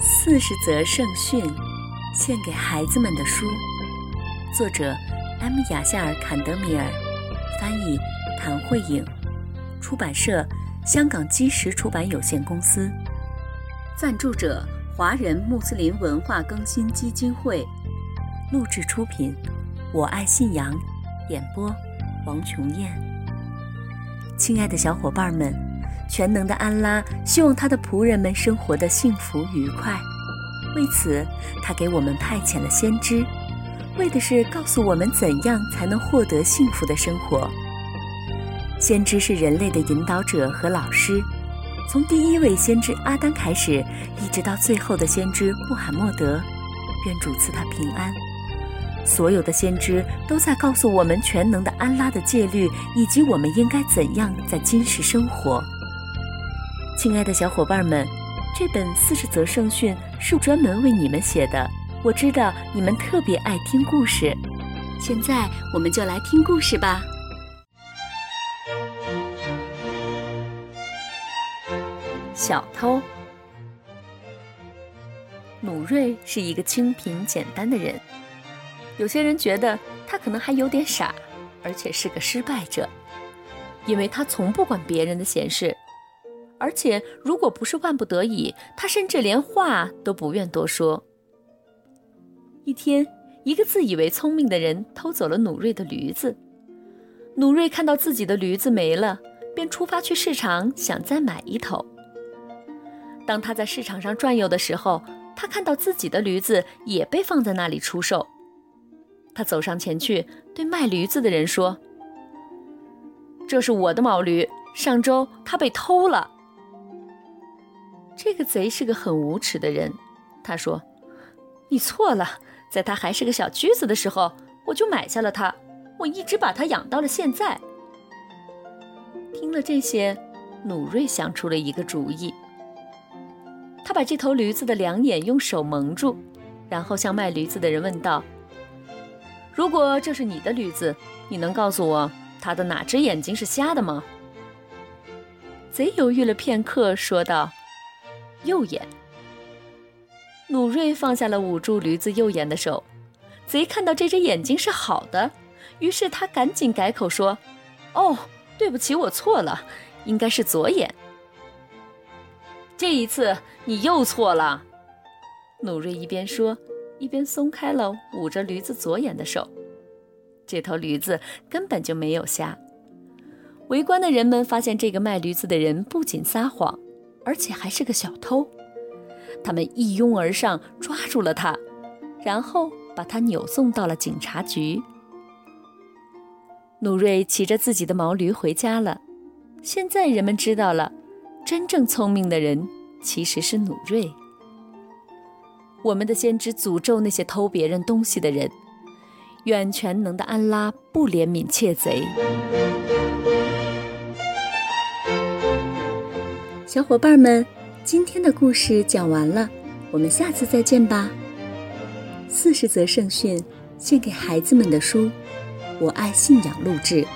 四十则圣训，献给孩子们的书，作者 M. 雅夏尔·坎德米尔，翻译谭慧颖，出版社香港基石出版有限公司，赞助者华人穆斯林文化更新基金会，录制出品，我爱信仰，演播王琼燕。亲爱的小伙伴们。全能的安拉希望他的仆人们生活的幸福愉快，为此，他给我们派遣了先知，为的是告诉我们怎样才能获得幸福的生活。先知是人类的引导者和老师，从第一位先知阿丹开始，一直到最后的先知穆罕默德，愿主赐他平安。所有的先知都在告诉我们全能的安拉的戒律，以及我们应该怎样在今世生活。亲爱的小伙伴们，这本四十则圣训是专门为你们写的。我知道你们特别爱听故事，现在我们就来听故事吧。小偷努瑞是一个清贫简单的人，有些人觉得他可能还有点傻，而且是个失败者，因为他从不管别人的闲事。而且，如果不是万不得已，他甚至连话都不愿多说。一天，一个自以为聪明的人偷走了努瑞的驴子。努瑞看到自己的驴子没了，便出发去市场，想再买一头。当他在市场上转悠的时候，他看到自己的驴子也被放在那里出售。他走上前去，对卖驴子的人说：“这是我的毛驴，上周它被偷了。”这个贼是个很无耻的人，他说：“你错了，在他还是个小驹子的时候，我就买下了他，我一直把他养到了现在。”听了这些，努瑞想出了一个主意。他把这头驴子的两眼用手蒙住，然后向卖驴子的人问道：“如果这是你的驴子，你能告诉我他的哪只眼睛是瞎的吗？”贼犹豫了片刻，说道。右眼，努瑞放下了捂住驴子右眼的手。贼看到这只眼睛是好的，于是他赶紧改口说：“哦，对不起，我错了，应该是左眼。”这一次你又错了。努瑞一边说，一边松开了捂着驴子左眼的手。这头驴子根本就没有瞎。围观的人们发现，这个卖驴子的人不仅撒谎。而且还是个小偷，他们一拥而上，抓住了他，然后把他扭送到了警察局。努瑞骑着自己的毛驴回家了。现在人们知道了，真正聪明的人其实是努瑞。我们的先知诅咒那些偷别人东西的人，愿全能的安拉不怜悯窃贼。小伙伴们，今天的故事讲完了，我们下次再见吧。四十则圣训，献给孩子们的书，我爱信仰录制。